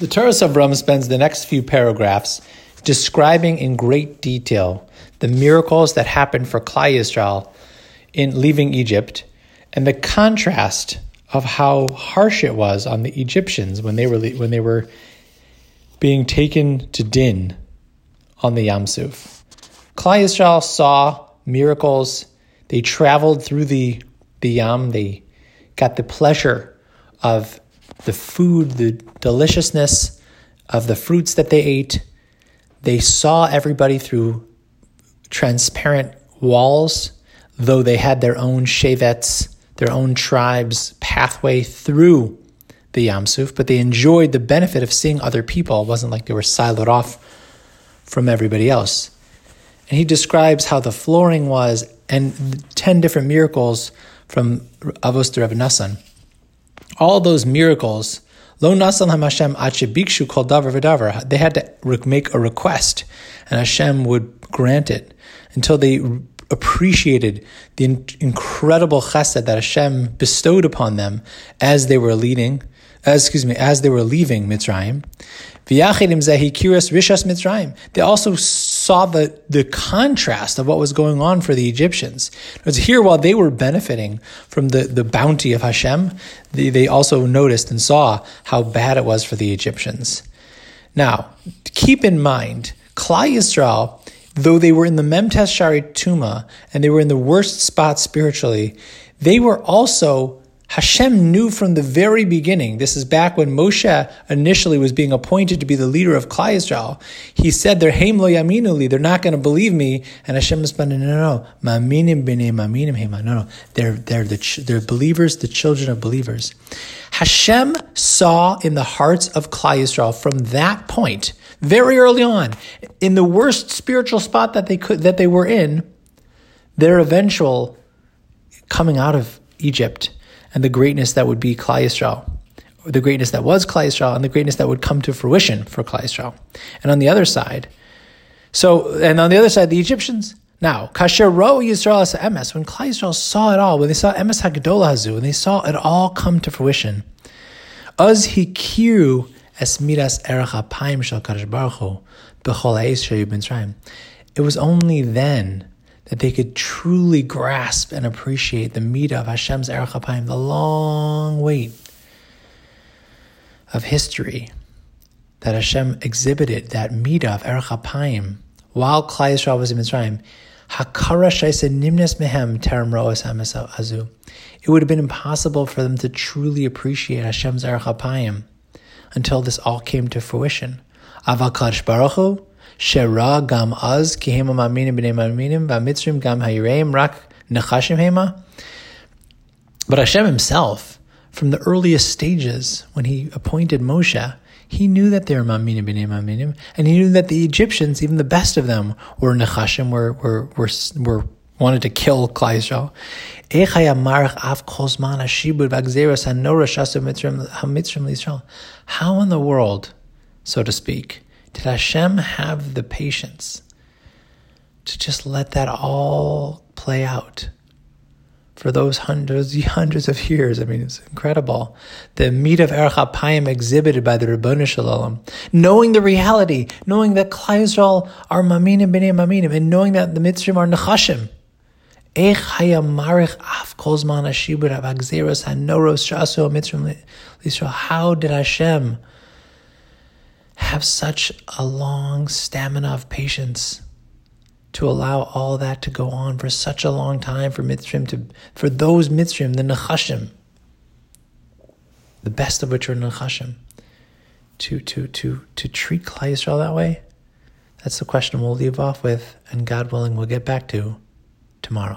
The Toras Avram spends the next few paragraphs describing in great detail the miracles that happened for Klal Yisrael in leaving Egypt and the contrast of how harsh it was on the Egyptians when they were when they were being taken to Din on the Yamsuf. Klal Yisrael saw miracles. They traveled through the the Yam. They got the pleasure of the food, the deliciousness of the fruits that they ate. They saw everybody through transparent walls, though they had their own shavets, their own tribes pathway through the Yamsuf, but they enjoyed the benefit of seeing other people. It wasn't like they were siloed off from everybody else. And he describes how the flooring was and 10 different miracles from Avos d'Rebbe Nassan all those miracles, lo nasan Hashem achibikshu kol davar v'davar. They had to make a request, and Hashem would grant it until they appreciated the incredible chesed that Hashem bestowed upon them as they were leading, as, excuse me, as they were leaving Mitzrayim. They also saw the, the contrast of what was going on for the Egyptians. Because here, while they were benefiting from the, the bounty of Hashem, they, they also noticed and saw how bad it was for the Egyptians. Now, keep in mind, Klal Yisrael, though they were in the Memtes Shari Tuma and they were in the worst spot spiritually, they were also Hashem knew from the very beginning, this is back when Moshe initially was being appointed to be the leader of Klal Yisrael. He said, they're lo they're not going to believe me. And Hashem responded, no, no, no, maminim b'nei maminim hema. No, no, they're, they're, the, they're believers, the children of believers. Hashem saw in the hearts of Klal Yisrael from that point, very early on, in the worst spiritual spot that they could, that they were in, their eventual coming out of Egypt and the greatness that would be Klal Yisrael, the greatness that was Klal Yisrael, and the greatness that would come to fruition for Klal Yisrael. And on the other side, so and on the other side, the Egyptians. Now, kasher ro Yisrael emes, when Klal Yisrael saw it all, when they saw emes hagdola hazu, when they saw it all come to fruition, az hikiru es miras erach apayim kadosh baruch hu It was only then that they could truly grasp and appreciate the meat of Hashem's Erech the long wait of history that Hashem exhibited, that meat of Erech while Klal Yisrael was in Mitzrayim. Hakara shaisa nimnes mehem terem azu. It would have been impossible for them to truly appreciate Hashem's Erech until this all came to fruition. Avakash Baruch Shera gam az ki hema maminim b'nei maminim v'amitzrim gam rak nechashim hema. But Hashem himself, from the earliest stages, when he appointed Moshe, he knew that they were maminim b'nei maminim, and he knew that the Egyptians, even the best of them, were nechashim, were were were, were wanted to kill Klal How in the world, so to speak, did Hashem have the patience to just let that all play out for those hundreds, hundreds of years? I mean, it's incredible. The meat of Erech Apayim exhibited by the Ribono Shel Olam, knowing the reality, knowing that Klal Yisrael are maminim b'nei maminim, and knowing that the Mitzrim are nechashim. How did Hashem have such a long stamina of patience to allow all that to go on for such a long time for Mitzrim to for those Mitzrim, the Nechashim, the best of which are Nechashim, to to to to treat Klal Yisrael that way? That's the question we'll leave off with, and God willing, we'll get back to tomorrow.